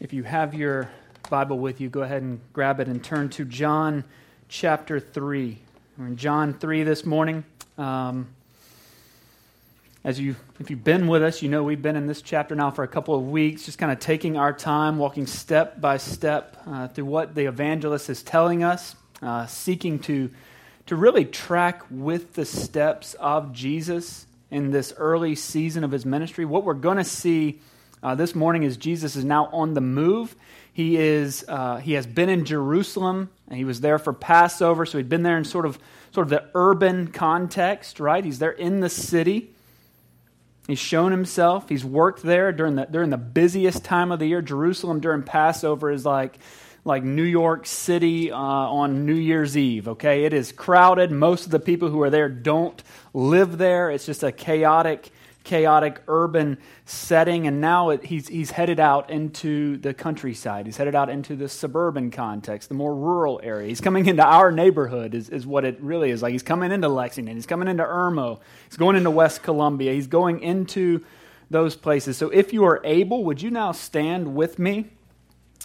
If you have your Bible with you, go ahead and grab it and turn to John chapter 3. We're in John 3 this morning. Um, as you, if you've been with us, you know we've been in this chapter now for a couple of weeks, just kind of taking our time, walking step by step uh, through what the evangelist is telling us, uh, seeking to, to really track with the steps of Jesus in this early season of his ministry. What we're going to see uh, this morning is Jesus is now on the move. He is uh, he has been in Jerusalem and he was there for Passover, so he'd been there in sort of sort of the urban context, right? He's there in the city. He's shown himself. He's worked there during the during the busiest time of the year. Jerusalem during Passover is like like New York City uh, on New Year's Eve. Okay, it is crowded. Most of the people who are there don't live there. It's just a chaotic chaotic urban setting, and now it, he's, he's headed out into the countryside. He's headed out into the suburban context, the more rural area. He's coming into our neighborhood, is, is what it really is like. He's coming into Lexington, he's coming into Irmo, he's going into West Columbia, he's going into those places. So if you are able, would you now stand with me?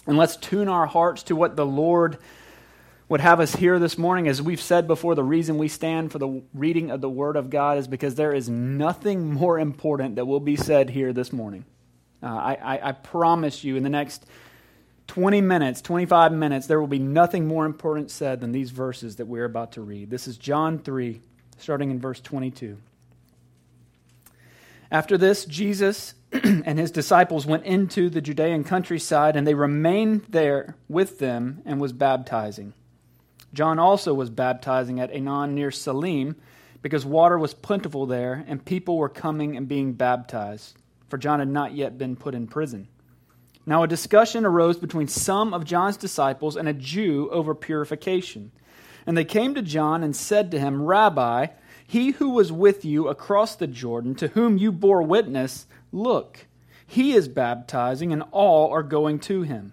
And let's tune our hearts to what the Lord would have us here this morning, as we've said before, the reason we stand for the reading of the Word of God is because there is nothing more important that will be said here this morning. Uh, I, I, I promise you, in the next 20 minutes, 25 minutes, there will be nothing more important said than these verses that we're about to read. This is John 3, starting in verse 22. After this, Jesus and his disciples went into the Judean countryside, and they remained there with them and was baptizing. John also was baptizing at Aenon near Salim because water was plentiful there and people were coming and being baptized, for John had not yet been put in prison. Now a discussion arose between some of John's disciples and a Jew over purification. And they came to John and said to him, Rabbi, he who was with you across the Jordan, to whom you bore witness, look, he is baptizing, and all are going to him.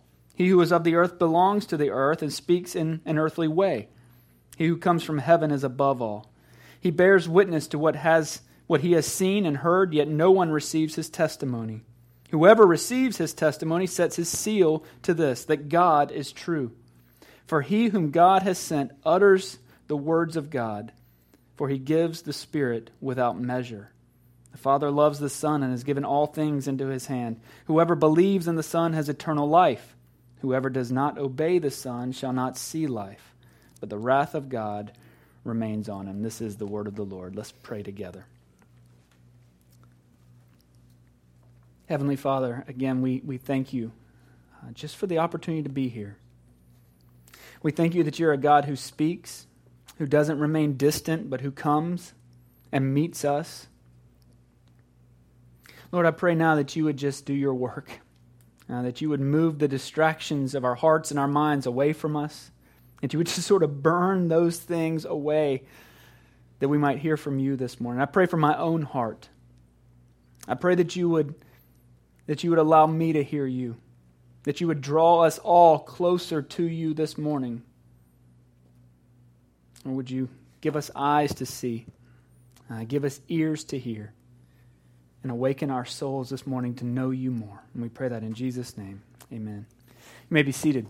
He who is of the earth belongs to the earth and speaks in an earthly way. He who comes from heaven is above all. He bears witness to what has what he has seen and heard, yet no one receives his testimony. Whoever receives his testimony sets his seal to this that God is true. For he whom God has sent utters the words of God, for he gives the Spirit without measure. The Father loves the Son and has given all things into his hand. Whoever believes in the Son has eternal life. Whoever does not obey the Son shall not see life, but the wrath of God remains on him. This is the word of the Lord. Let's pray together. Heavenly Father, again, we, we thank you uh, just for the opportunity to be here. We thank you that you're a God who speaks, who doesn't remain distant, but who comes and meets us. Lord, I pray now that you would just do your work uh, that you would move the distractions of our hearts and our minds away from us, that you would just sort of burn those things away that we might hear from you this morning. I pray for my own heart. I pray that you would that you would allow me to hear you, that you would draw us all closer to you this morning. Or would you give us eyes to see, uh, give us ears to hear? And awaken our souls this morning to know you more. And we pray that in Jesus' name. Amen. You may be seated.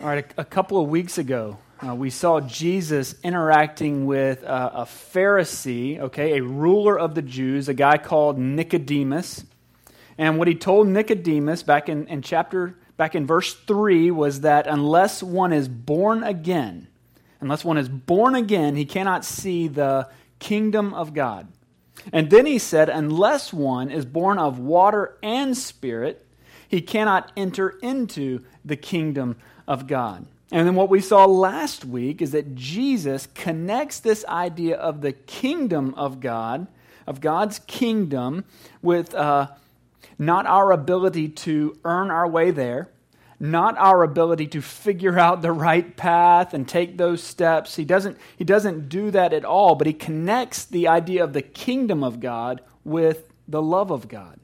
All right, a, a couple of weeks ago, uh, we saw Jesus interacting with uh, a Pharisee, okay, a ruler of the Jews, a guy called Nicodemus. And what he told Nicodemus back in, in chapter, back in verse 3 was that unless one is born again, unless one is born again, he cannot see the kingdom of God. And then he said, Unless one is born of water and spirit, he cannot enter into the kingdom of God. And then what we saw last week is that Jesus connects this idea of the kingdom of God, of God's kingdom, with, uh, not our ability to earn our way there, not our ability to figure out the right path and take those steps. He doesn't, he doesn't do that at all, but he connects the idea of the kingdom of God with the love of God.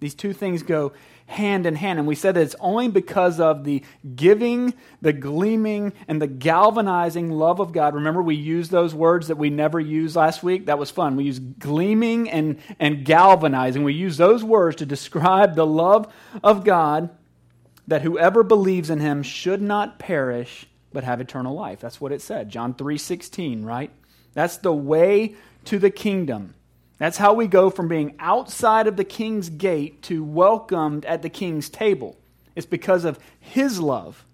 These two things go hand in hand. And we said that it's only because of the giving, the gleaming, and the galvanizing love of God. Remember, we used those words that we never used last week? That was fun. We used gleaming and, and galvanizing. We use those words to describe the love of God that whoever believes in him should not perish but have eternal life. That's what it said. John 3:16, right? That's the way to the kingdom. That's how we go from being outside of the king's gate to welcomed at the king's table. It's because of his love.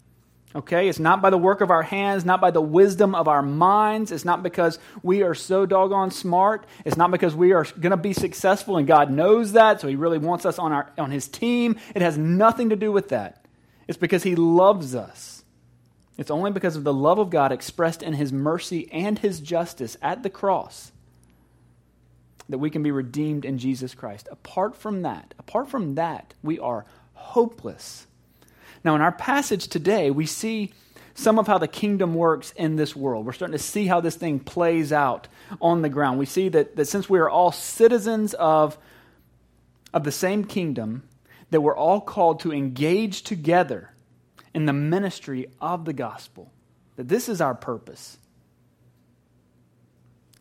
Okay? It's not by the work of our hands, not by the wisdom of our minds. It's not because we are so doggone smart. It's not because we are going to be successful and God knows that, so he really wants us on, our, on his team. It has nothing to do with that. It's because he loves us. It's only because of the love of God expressed in his mercy and his justice at the cross that we can be redeemed in Jesus Christ. Apart from that, apart from that, we are hopeless. Now, in our passage today, we see some of how the kingdom works in this world. We're starting to see how this thing plays out on the ground. We see that, that since we are all citizens of, of the same kingdom, that we're all called to engage together in the ministry of the gospel. That this is our purpose.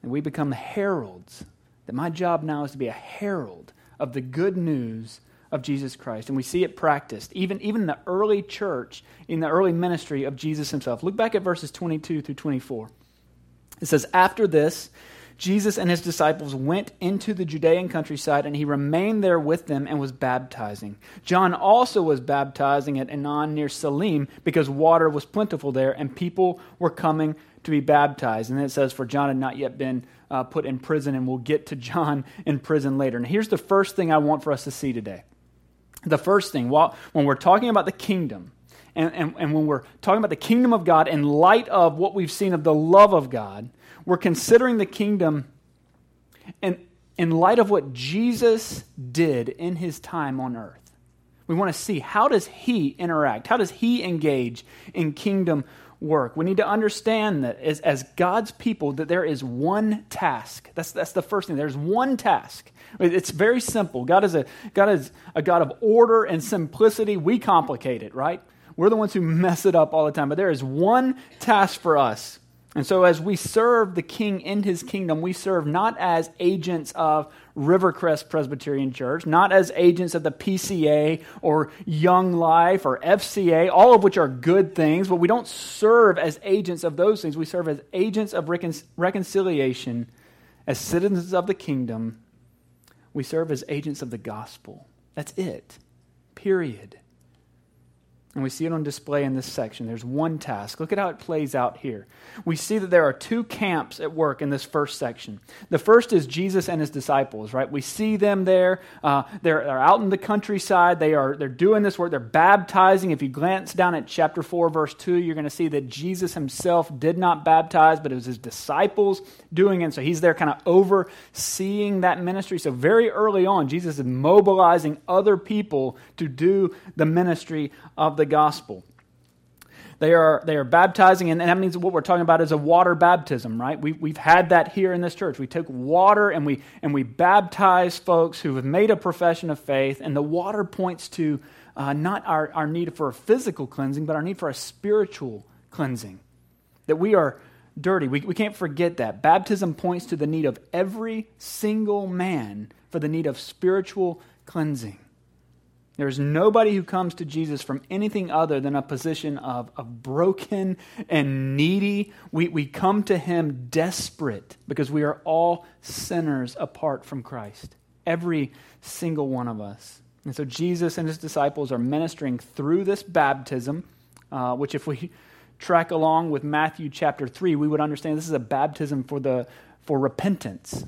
And we become heralds that my job now is to be a herald of the good news of Jesus Christ. And we see it practiced, even, even in the early church, in the early ministry of Jesus himself. Look back at verses 22 through 24. It says, After this, Jesus and his disciples went into the Judean countryside, and he remained there with them and was baptizing. John also was baptizing at Aenon near Salim because water was plentiful there, and people were coming to be baptized. And then it says, For John had not yet been uh, put in prison, and we'll get to John in prison later. And here's the first thing I want for us to see today. The first thing, while, when we're talking about the kingdom, and, and, and when we're talking about the kingdom of God in light of what we've seen of the love of God, we're considering the kingdom in, in light of what Jesus did in his time on earth. We want to see how does he interact? How does he engage in kingdom work. We need to understand that as, as God's people, that there is one task. That's, that's the first thing. There's one task. It's very simple. God is, a, God is a God of order and simplicity. We complicate it, right? We're the ones who mess it up all the time. But there is one task for us. And so, as we serve the King in his kingdom, we serve not as agents of Rivercrest Presbyterian Church, not as agents of the PCA or Young Life or FCA, all of which are good things, but we don't serve as agents of those things. We serve as agents of recon- reconciliation, as citizens of the kingdom. We serve as agents of the gospel. That's it. Period. And we see it on display in this section. There's one task. Look at how it plays out here. We see that there are two camps at work in this first section. The first is Jesus and his disciples, right? We see them there. Uh, they're, they're out in the countryside. They are, they're doing this work. They're baptizing. If you glance down at chapter 4, verse 2, you're going to see that Jesus himself did not baptize, but it was his disciples doing it. So he's there kind of overseeing that ministry. So very early on, Jesus is mobilizing other people to do the ministry of the the gospel. They are, they are baptizing, and that means what we're talking about is a water baptism, right? We, we've had that here in this church. We took water and we, and we baptize folks who have made a profession of faith, and the water points to uh, not our, our need for a physical cleansing, but our need for a spiritual cleansing. That we are dirty. We, we can't forget that. Baptism points to the need of every single man for the need of spiritual cleansing. There's nobody who comes to Jesus from anything other than a position of, of broken and needy. We, we come to him desperate because we are all sinners apart from Christ. Every single one of us. And so Jesus and his disciples are ministering through this baptism, uh, which, if we track along with Matthew chapter 3, we would understand this is a baptism for, the, for repentance.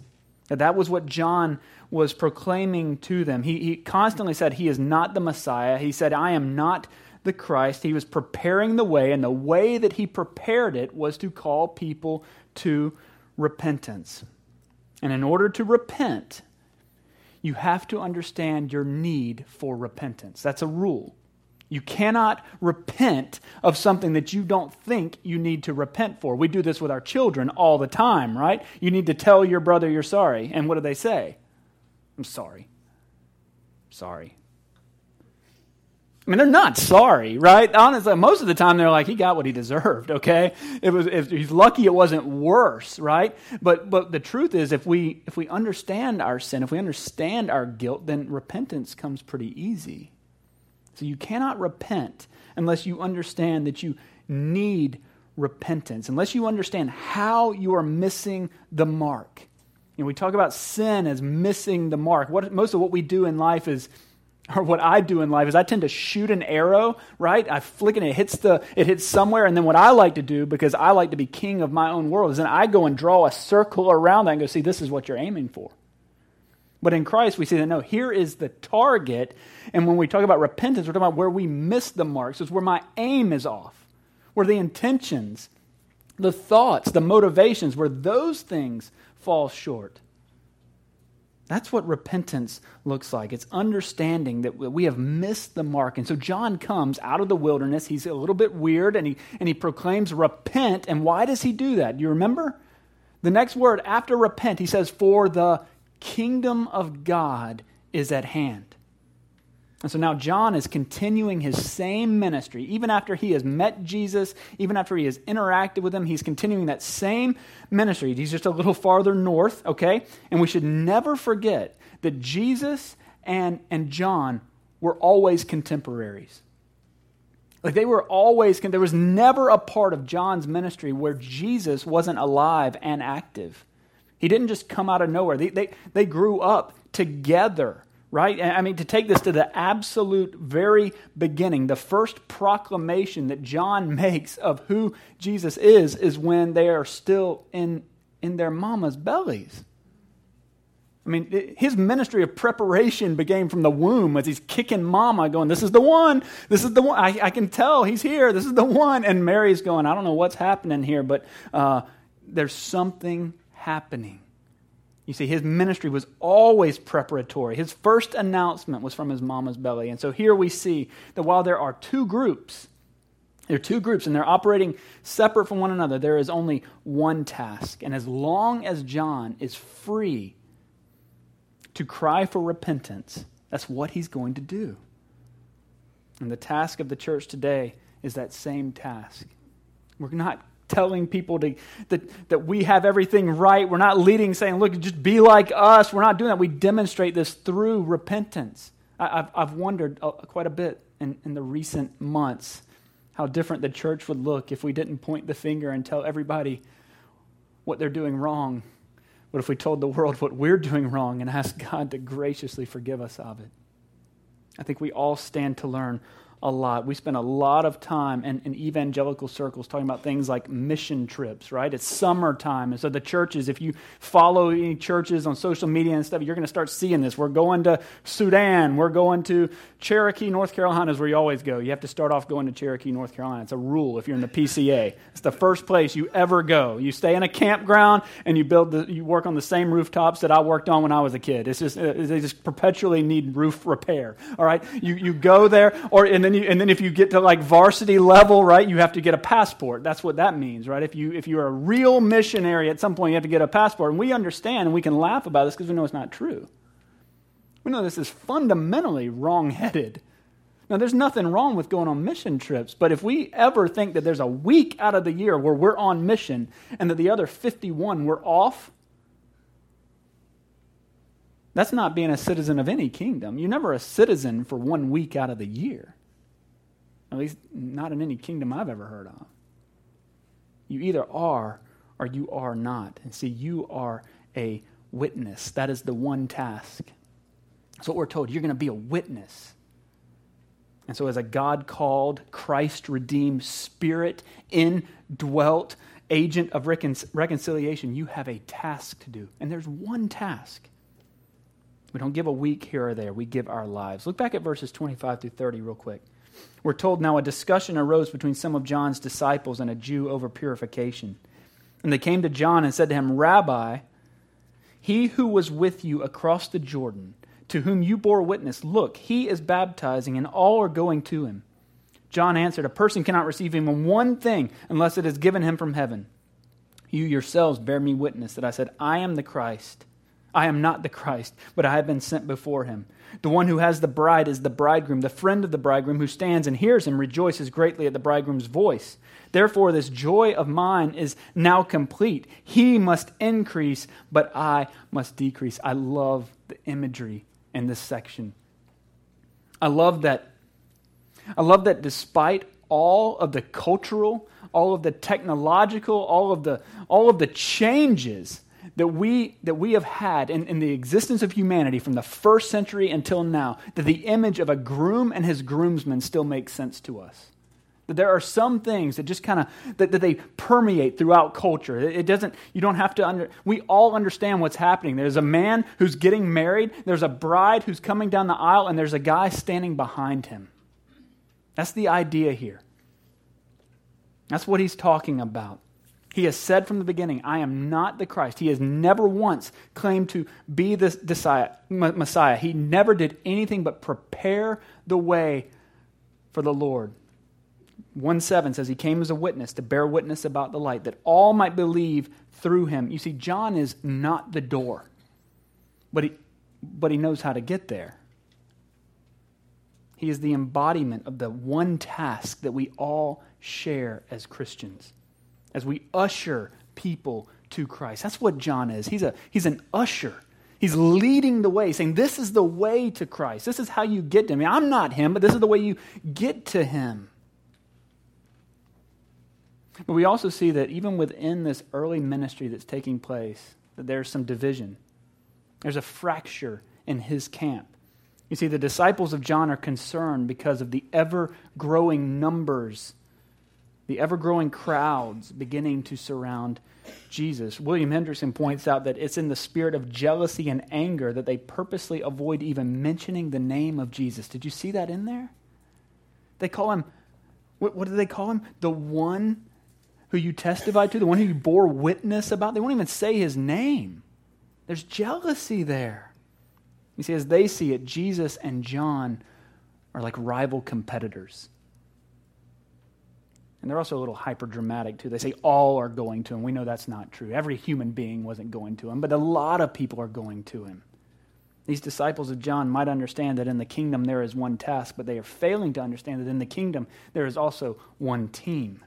That, was what John was proclaiming to them. He, he constantly said, He is not the Messiah. He said, I am not the Christ. He was preparing the way, and the way that he prepared it was to call people to repentance. And in order to repent, you have to understand your need for repentance. That's a rule. You cannot repent of something that you don't think you need to repent for. We do this with our children all the time, right? You need to tell your brother you're sorry. And what do they say? I'm sorry. Sorry. I mean, they're not sorry, right? Honestly, most of the time they're like, he got what he deserved, okay? It was, if he's lucky it wasn't worse, right? But, but the truth is, if we, if we understand our sin, if we understand our guilt, then repentance comes pretty easy. So you cannot repent unless you understand that you need repentance, unless you understand how you are missing the mark. You know, we talk about sin as missing the mark. What, most of what we do in life is or what I do in life is I tend to shoot an arrow, right? I flick it and it hits the it hits somewhere, and then what I like to do, because I like to be king of my own world, is then I go and draw a circle around that and go, see, this is what you're aiming for. But in Christ, we see that no, here is the target. And when we talk about repentance, we're talking about where we miss the marks, it's where my aim is off, where the intentions, the thoughts, the motivations, where those things fall short. That's what repentance looks like. It's understanding that we have missed the mark. And so John comes out of the wilderness. He's a little bit weird and he, and he proclaims, Repent. And why does he do that? You remember? The next word after repent, he says, For the kingdom of God is at hand. And so now John is continuing his same ministry. Even after he has met Jesus, even after he has interacted with him, he's continuing that same ministry. He's just a little farther north, okay? And we should never forget that Jesus and, and John were always contemporaries. Like they were always, there was never a part of John's ministry where Jesus wasn't alive and active. He didn't just come out of nowhere, they, they, they grew up together right? I mean, to take this to the absolute very beginning, the first proclamation that John makes of who Jesus is is when they are still in, in their mama's bellies. I mean, his ministry of preparation began from the womb as he's kicking mama, going, This is the one. This is the one. I, I can tell he's here. This is the one. And Mary's going, I don't know what's happening here, but uh, there's something happening. You see, his ministry was always preparatory. His first announcement was from his mama's belly. And so here we see that while there are two groups, there are two groups and they're operating separate from one another, there is only one task. And as long as John is free to cry for repentance, that's what he's going to do. And the task of the church today is that same task. We're not telling people to, that, that we have everything right. We're not leading, saying, look, just be like us. We're not doing that. We demonstrate this through repentance. I, have I've wondered uh, quite a bit in, in the recent months how different the church would look if we didn't point the finger and tell everybody what they're doing wrong. What if we told the world what we're doing wrong and asked God to graciously forgive us of it? I think we all stand to learn a lot. We spend a lot of time in, in, evangelical circles talking about things like mission trips, right? It's summertime. And so the churches, if you follow any churches on social media and stuff, you're going to start seeing this. We're going to Sudan. We're going to Cherokee, North Carolina is where you always go. You have to start off going to Cherokee, North Carolina. It's a rule if you're in the PCA. It's the first place you ever go. You stay in a campground and you build the, you work on the same rooftops that I worked on when I was a kid. It's just, uh, they just perpetually need roof repair. All right. You, you go there or, and then, you, and then if you get to like varsity level, right, you have to get a passport. That's what that means, right? If, you, if you're a real missionary at some point, you have to get a passport. And we understand and we can laugh about this because we know it's not true. We know this is fundamentally wrong-headed. Now, there's nothing wrong with going on mission trips, but if we ever think that there's a week out of the year where we're on mission and that the other 51 we're off, that's not being a citizen of any kingdom. You're never a citizen for one week out of the year. At least not in any kingdom I've ever heard of. You either are or you are not. And see, you are a witness. That is the one task. That's what we're told. You're going to be a witness. And so, as a God called, Christ redeemed, spirit indwelt agent of recon- reconciliation, you have a task to do. And there's one task. We don't give a week here or there, we give our lives. Look back at verses 25 through 30 real quick. We're told now a discussion arose between some of John's disciples and a Jew over purification. And they came to John and said to him, Rabbi, he who was with you across the Jordan, to whom you bore witness, look, he is baptizing, and all are going to him. John answered, A person cannot receive even one thing unless it is given him from heaven. You yourselves bear me witness that I said, I am the Christ. I am not the Christ, but I have been sent before him. The one who has the bride is the bridegroom. The friend of the bridegroom who stands and hears him rejoices greatly at the bridegroom's voice. Therefore, this joy of mine is now complete. He must increase, but I must decrease. I love the imagery in this section. I love that. I love that despite all of the cultural, all of the technological, all of the, all of the changes that we, that we have had in, in the existence of humanity from the first century until now, that the image of a groom and his groomsmen still makes sense to us. That there are some things that just kind of that, that they permeate throughout culture. It, doesn't. You don't have to. Under, we all understand what's happening. There's a man who's getting married. There's a bride who's coming down the aisle, and there's a guy standing behind him. That's the idea here. That's what he's talking about. He has said from the beginning, I am not the Christ. He has never once claimed to be the Messiah. He never did anything but prepare the way for the Lord. 1 7 says, He came as a witness to bear witness about the light, that all might believe through him. You see, John is not the door, but he, but he knows how to get there. He is the embodiment of the one task that we all share as Christians, as we usher people to Christ. That's what John is. He's, a, he's an usher. He's leading the way, saying, This is the way to Christ. This is how you get to him. I'm not him, but this is the way you get to him. But we also see that even within this early ministry that's taking place, that there's some division. There's a fracture in his camp. You see, the disciples of John are concerned because of the ever growing numbers the ever growing crowds beginning to surround Jesus. William Hendriksen points out that it's in the spirit of jealousy and anger that they purposely avoid even mentioning the name of Jesus. Did you see that in there? They call him, what, what do they call him? The one who you testified to, the one who you bore witness about. They won't even say his name. There's jealousy there. You see, as they see it, Jesus and John are like rival competitors. And they're also a little hyper dramatic, too. They say all are going to him. We know that's not true. Every human being wasn't going to him, but a lot of people are going to him. These disciples of John might understand that in the kingdom there is one task, but they are failing to understand that in the kingdom there is also one team.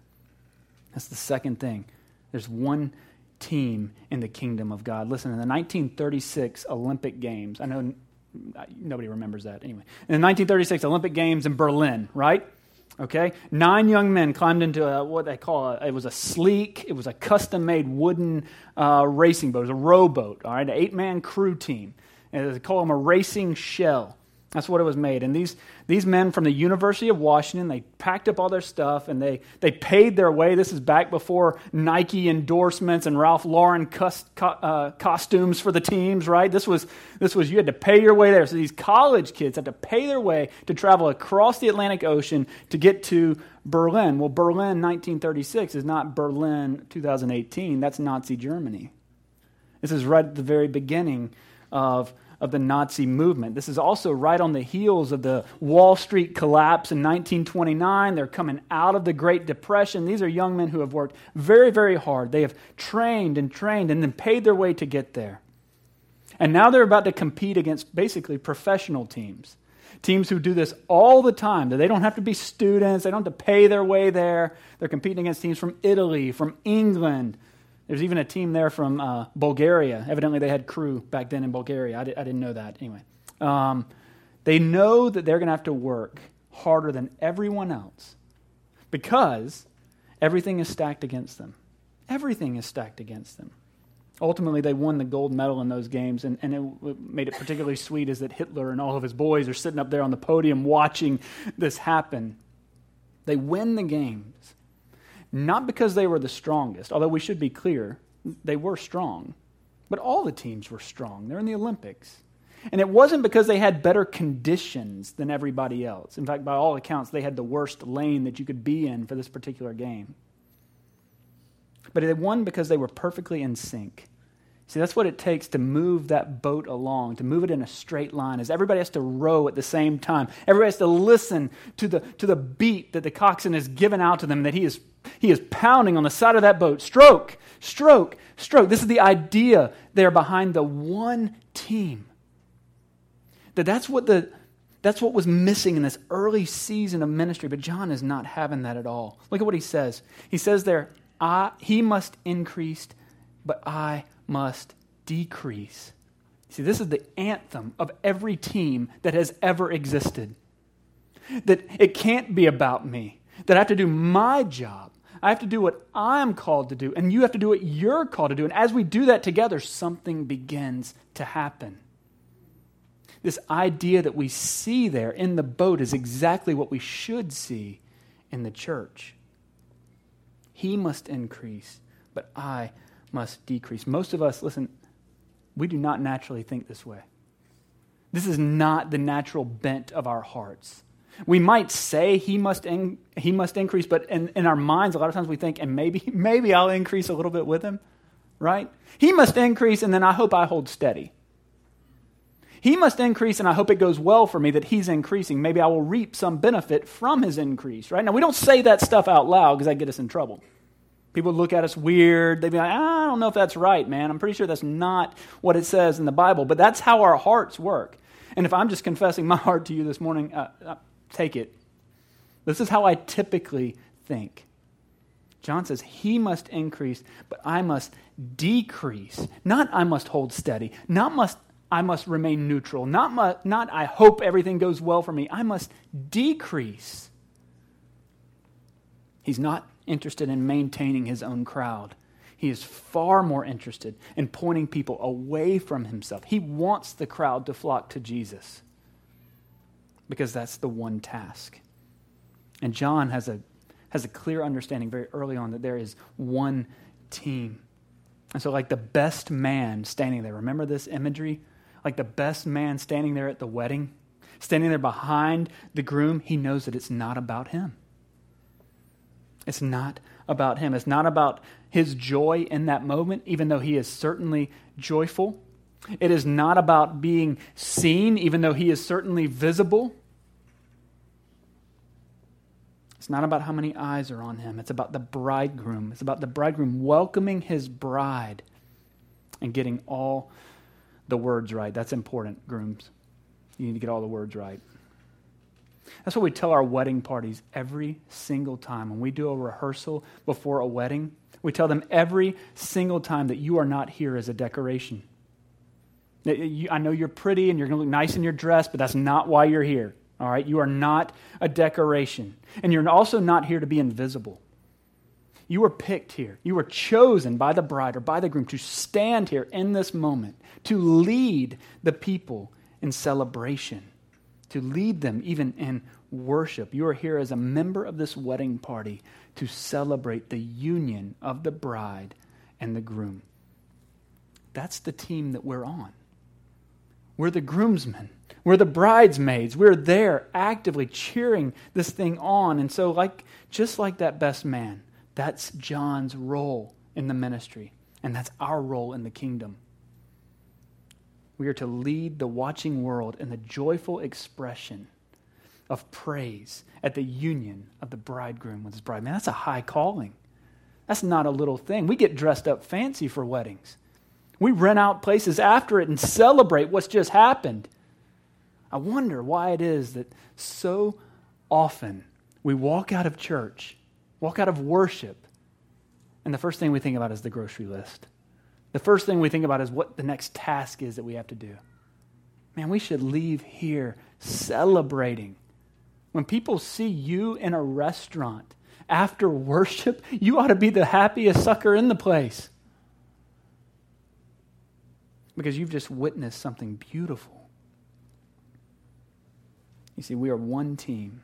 That's the second thing. There's one team in the kingdom of God. Listen, in the 1936 Olympic Games, I know nobody remembers that anyway. In the 1936 Olympic Games in Berlin, right? Okay, nine young men climbed into a, what they call a, it was a sleek, it was a custom made wooden uh, racing boat. It was a rowboat. All right, an eight man crew team. And they call them a racing shell. That's what it was made. And these, these men from the University of Washington, they packed up all their stuff and they, they paid their way. This is back before Nike endorsements and Ralph Lauren cus, co, uh, costumes for the teams, right? This was, this was, you had to pay your way there. So these college kids had to pay their way to travel across the Atlantic Ocean to get to Berlin. Well, Berlin 1936 is not Berlin 2018. That's Nazi Germany. This is right at the very beginning of of the Nazi movement. This is also right on the heels of the Wall Street collapse in 1929. They're coming out of the Great Depression. These are young men who have worked very, very hard. They have trained and trained and then paid their way to get there. And now they're about to compete against basically professional teams. Teams who do this all the time. That they don't have to be students, they don't have to pay their way there. They're competing against teams from Italy, from England, there's even a team there from uh, Bulgaria. Evidently, they had crew back then in Bulgaria. I, di- I didn't know that. Anyway, um, they know that they're going to have to work harder than everyone else because everything is stacked against them. Everything is stacked against them. Ultimately, they won the gold medal in those games, and, and it, what made it particularly sweet is that Hitler and all of his boys are sitting up there on the podium watching this happen. They win the games not because they were the strongest, although we should be clear, they were strong. But all the teams were strong. They're in the Olympics. And it wasn't because they had better conditions than everybody else. In fact, by all accounts, they had the worst lane that you could be in for this particular game. But they won because they were perfectly in sync. See, that's what it takes to move that boat along, to move it in a straight line, is everybody has to row at the same time. Everybody has to listen to the, to the beat that the coxswain has given out to them, that he is, he is pounding on the side of that boat. Stroke, stroke, stroke. This is the idea there behind the one team. That that's what, the, that's what was missing in this early season of ministry, but John is not having that at all. Look at what he says. He says there, I, he must increase, but I must decrease. See, this is the anthem of every team that has ever existed. That it can't be about me, that I have to do my job. I have to do what I'm called to do, and you have to do what you're called to do. And as we do that together, something begins to happen. This idea that we see there in the boat is exactly what we should see in the church. He must increase, but I must decrease. Most of us, listen, we do not naturally think this way. This is not the natural bent of our hearts. We might say he must, in, he must increase, but in, in our minds, a lot of times we think, and maybe, maybe I'll increase a little bit with him, right? He must increase, and then I hope I hold steady. He must increase, and I hope it goes well for me that he's increasing. Maybe I will reap some benefit from his increase, right? Now, we don't say that stuff out loud because that get us in trouble. People look at us weird. They'd be like, I don't know if that's right, man. I'm pretty sure that's not what it says in the Bible. But that's how our hearts work. And if I'm just confessing my heart to you this morning, uh, uh, take it. This is how I typically think. John says, He must increase, but I must decrease. Not I must hold steady. Not must I must remain neutral. Not, mu- not I hope everything goes well for me. I must decrease. He's not interested in maintaining his own crowd. He is far more interested in pointing people away from himself. He wants the crowd to flock to Jesus because that's the one task. And John has a, has a clear understanding very early on that there is one team. And so, like the best man standing there, remember this imagery? Like the best man standing there at the wedding, standing there behind the groom, he knows that it's not about him. It's not about him. It's not about his joy in that moment, even though he is certainly joyful. It is not about being seen, even though he is certainly visible. It's not about how many eyes are on him. It's about the bridegroom. It's about the bridegroom welcoming his bride and getting all the words right. That's important, grooms. You need to get all the words right. That's what we tell our wedding parties every single time. When we do a rehearsal before a wedding, we tell them every single time that you are not here as a decoration. I know you're pretty and you're going to look nice in your dress, but that's not why you're here. All right? You are not a decoration. And you're also not here to be invisible. You were picked here. You were chosen by the bride or by the groom to stand here in this moment, to lead the people in celebration to lead them even in worship. You are here as a member of this wedding party to celebrate the union of the bride and the groom. That's the team that we're on. We're the groomsmen. We're the bridesmaids. We're there actively cheering this thing on. And so, like, just like that best man, that's John's role in the ministry. And that's our role in the kingdom. We are to lead the watching world in the joyful expression of praise at the union of the bridegroom with his bride. Man, that's a high calling. That's not a little thing. We get dressed up fancy for weddings. We rent out places after it and celebrate what's just happened. I wonder why it is that so often we walk out of church, walk out of worship, and the first thing we think about is the grocery list. The first thing we think about is what the next task is that we have to do. Man, we should leave here celebrating. When people see you in a restaurant after worship, you ought to be the happiest sucker in the place. Because you've just witnessed something beautiful. You see, we are one team.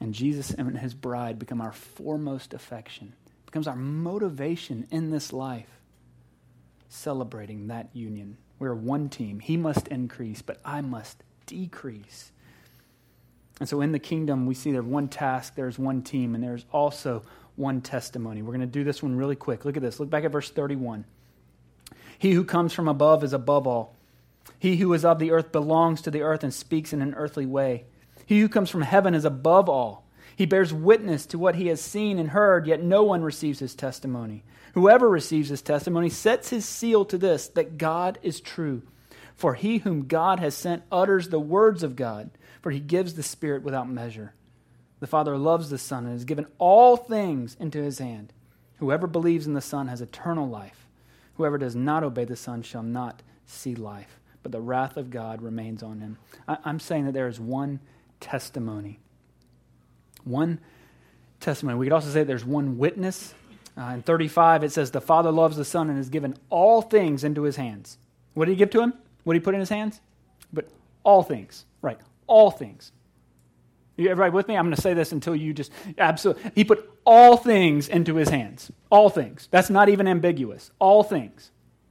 And Jesus and his bride become our foremost affection, becomes our motivation in this life celebrating that union. We're one team. He must increase, but I must decrease. And so in the kingdom, we see there's one task, there's one team, and there's also one testimony. We're going to do this one really quick. Look at this. Look back at verse 31. He who comes from above is above all. He who is of the earth belongs to the earth and speaks in an earthly way. He who comes from heaven is above all. He bears witness to what he has seen and heard, yet no one receives his testimony. Whoever receives his testimony sets his seal to this that God is true. For he whom God has sent utters the words of God, for he gives the Spirit without measure. The Father loves the Son and has given all things into his hand. Whoever believes in the Son has eternal life. Whoever does not obey the Son shall not see life, but the wrath of God remains on him. I, am saying that there is one testimony. One testimony. We could also say there's one witness. Uh, in 35, it says, The Father loves the Son and has given all things into his hands. What did he give to him? What did he put in his hands? But all things. Right. All things. You everybody with me? I'm going to say this until you just absolutely. He put all things into his hands. All things. That's not even ambiguous. All things.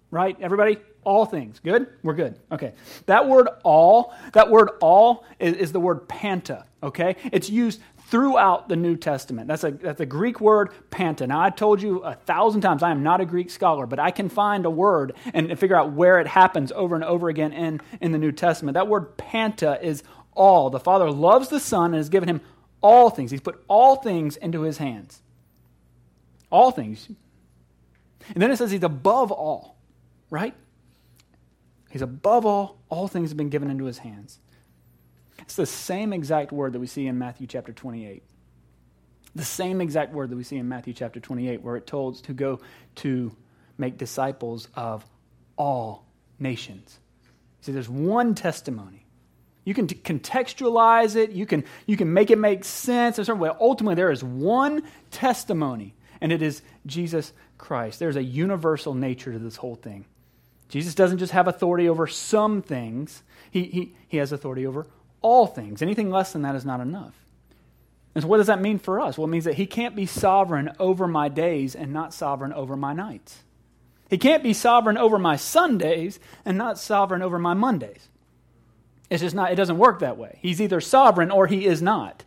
Right? Everybody? All things. Good? We're good. Okay. That word all, that word all is, is the word panta. Okay? It's used throughout the New Testament. That's a, that's a Greek word, panta. Now, I told you a thousand times I am not a Greek scholar, but I can find a word and figure out where it happens over and over again in, in the New Testament. That word panta is all. The Father loves the Son and has given him all things. He's put all things into his hands. All things. And then it says he's above all, right? He's above all. All things have been given into his hands. It's the same exact word that we see in Matthew chapter 28. The same exact word that we see in Matthew chapter 28, where it told to go to make disciples of all nations. See, there's one testimony. You can contextualize it. You can, you can make it make sense. Well, ultimately, there is one testimony, and it is Jesus Christ. There's a universal nature to this whole thing. Jesus doesn't just have authority over some things, he, he, he has authority over all things. Anything less than that is not enough. And so, what does that mean for us? Well, it means that he can't be sovereign over my days and not sovereign over my nights. He can't be sovereign over my Sundays and not sovereign over my Mondays. It's just not, it doesn't work that way. He's either sovereign or he is not.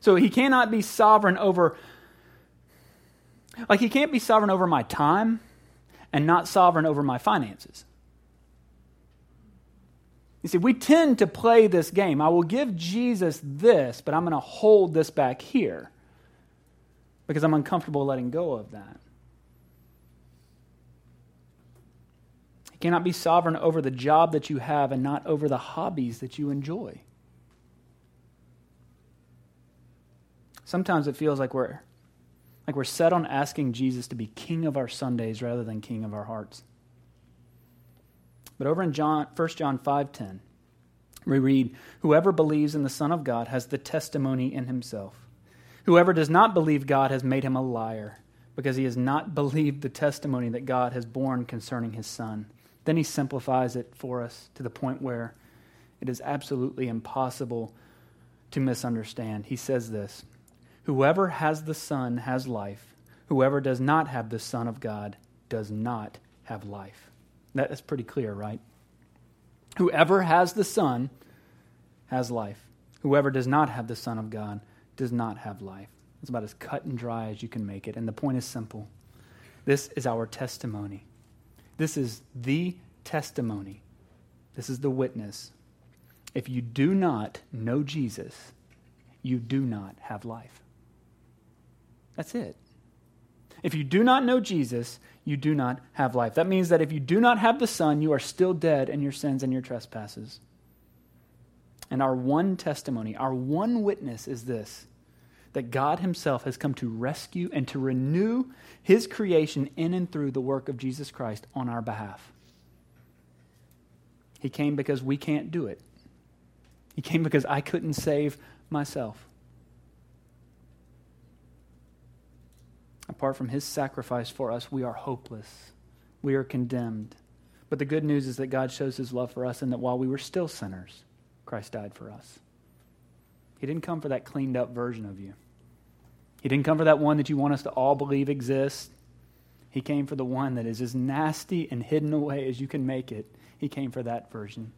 So he cannot be sovereign over, like, he can't be sovereign over my time and not sovereign over my finances. You see, we tend to play this game. I will give Jesus this, but I'm going to hold this back here because I'm uncomfortable letting go of that. You cannot be sovereign over the job that you have and not over the hobbies that you enjoy. Sometimes it feels like we're like we're set on asking Jesus to be king of our Sundays rather than king of our hearts. But over in John 1 John 5:10 we read, "Whoever believes in the Son of God has the testimony in himself. Whoever does not believe God has made him a liar, because he has not believed the testimony that God has borne concerning his Son." Then he simplifies it for us to the point where it is absolutely impossible to misunderstand. He says this Whoever has the Son has life. Whoever does not have the Son of God does not have life. That is pretty clear, right? Whoever has the Son has life. Whoever does not have the Son of God does not have life. It's about as cut and dry as you can make it. And the point is simple this is our testimony. This is the testimony. This is the witness. If you do not know Jesus, you do not have life. That's it. If you do not know Jesus, you do not have life. That means that if you do not have the Son, you are still dead in your sins and your trespasses. And our one testimony, our one witness is this that God Himself has come to rescue and to renew His creation in and through the work of Jesus Christ on our behalf. He came because we can't do it, He came because I couldn't save myself. Apart from His sacrifice for us, we are hopeless, we are condemned. But the good news is that God shows His love for us, and that while we were still sinners, Christ died for us. He didn't come for that cleaned up version of you. He didn't come for that one that you want us to all believe exists. He came for the one that is as nasty and hidden away as you can make it. He came for that version.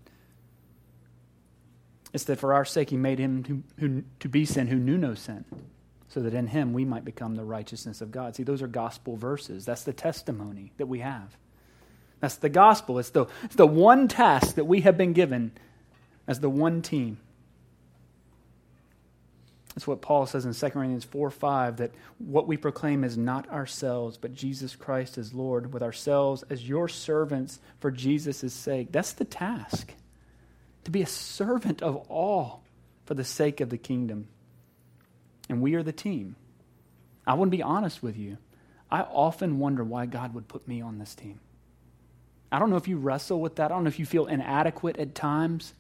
It's that for our sake he made him to, who, to be sin who knew no sin, so that in him we might become the righteousness of God. See, those are gospel verses. That's the testimony that we have. That's the gospel. It's the, it's the one task that we have been given as the one team. That's what Paul says in 2 Corinthians 4 5 that what we proclaim is not ourselves, but Jesus Christ as Lord, with ourselves as your servants for Jesus' sake. That's the task. To be a servant of all for the sake of the kingdom. And we are the team. I want to be honest with you. I often wonder why God would put me on this team. I don't know if you wrestle with that. I don't know if you feel inadequate at times.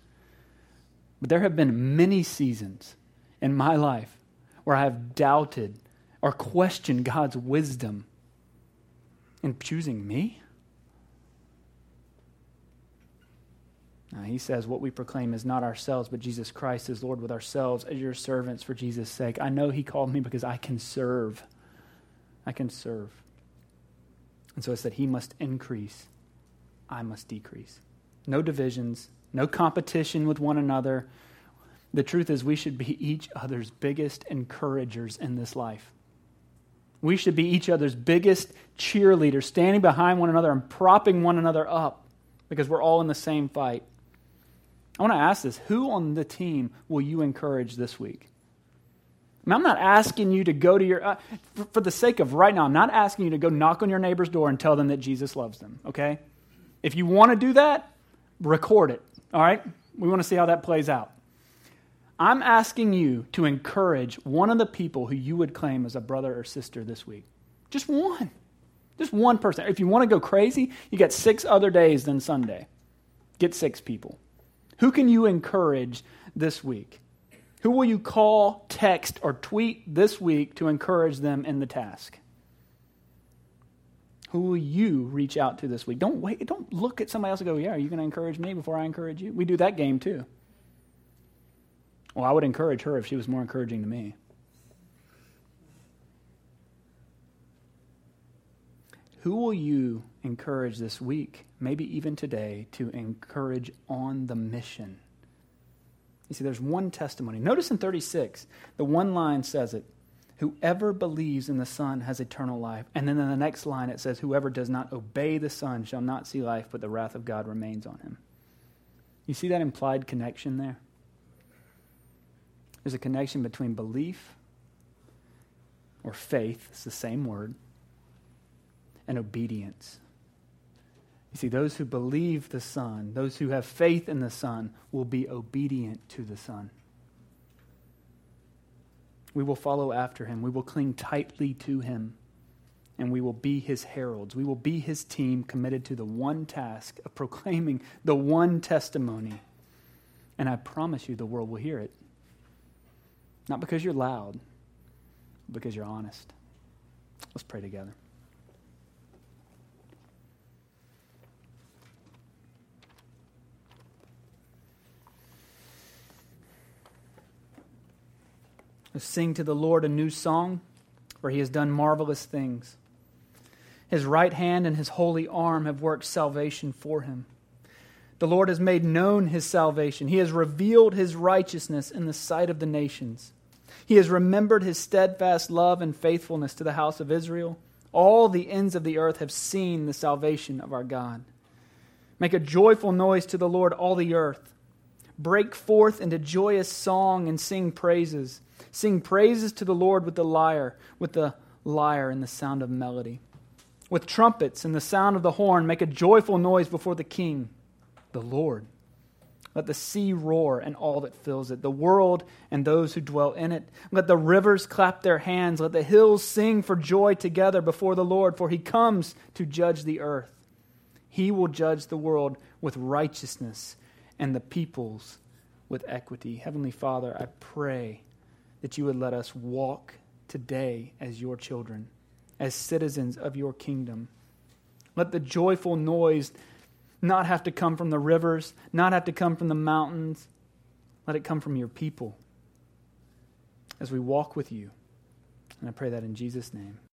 But there have been many seasons in my life where I have doubted or questioned God's wisdom in choosing me? Now, he says, What we proclaim is not ourselves, but Jesus Christ is Lord with ourselves as your servants for Jesus' sake. I know he called me because I can serve. I can serve. And so it said, He must increase, I must decrease. No divisions, no competition with one another. The truth is, we should be each other's biggest encouragers in this life. We should be each other's biggest cheerleaders, standing behind one another and propping one another up because we're all in the same fight. I want to ask this who on the team will you encourage this week? I am not asking you to go to your, uh, for, for the sake of right now, I'm not asking you to go knock on your neighbor's door and tell them that Jesus loves them, okay? If you want to do that, record it, all right? We want to see how that plays out. I'm asking you to encourage one of the people who you would claim as a brother or sister this week. Just one. Just one person. If you want to go crazy, you got six other days than Sunday. Get six people. Who can you encourage this week? Who will you call, text, or tweet this week to encourage them in the task? Who will you reach out to this week? Don't wait. Don't look at somebody else and go, "Yeah, are you going to encourage me before I encourage you?" We do that game too. Well, I would encourage her if she was more encouraging to me. Who will you encourage this week, maybe even today, to encourage on the mission? You see, there's one testimony. Notice in 36, the one line says it Whoever believes in the Son has eternal life. And then in the next line, it says, Whoever does not obey the Son shall not see life, but the wrath of God remains on him. You see that implied connection there? There's a connection between belief or faith, it's the same word, and obedience. You see, those who believe the Son, those who have faith in the Son, will be obedient to the Son. We will follow after him. We will cling tightly to him. And we will be his heralds. We will be his team committed to the one task of proclaiming the one testimony. And I promise you, the world will hear it. Not because you're loud, because you're honest. Let's pray together. Sing to the Lord a new song, for he has done marvelous things. His right hand and his holy arm have worked salvation for him. The Lord has made known his salvation. He has revealed his righteousness in the sight of the nations. He has remembered his steadfast love and faithfulness to the house of Israel. All the ends of the earth have seen the salvation of our God. Make a joyful noise to the Lord, all the earth. Break forth into joyous song and sing praises. Sing praises to the Lord with the lyre, with the lyre and the sound of melody. With trumpets and the sound of the horn, make a joyful noise before the King, the Lord. Let the sea roar and all that fills it, the world and those who dwell in it. Let the rivers clap their hands. Let the hills sing for joy together before the Lord, for he comes to judge the earth. He will judge the world with righteousness and the peoples with equity. Heavenly Father, I pray that you would let us walk today as your children, as citizens of your kingdom. Let the joyful noise not have to come from the rivers, not have to come from the mountains. Let it come from your people as we walk with you. And I pray that in Jesus' name.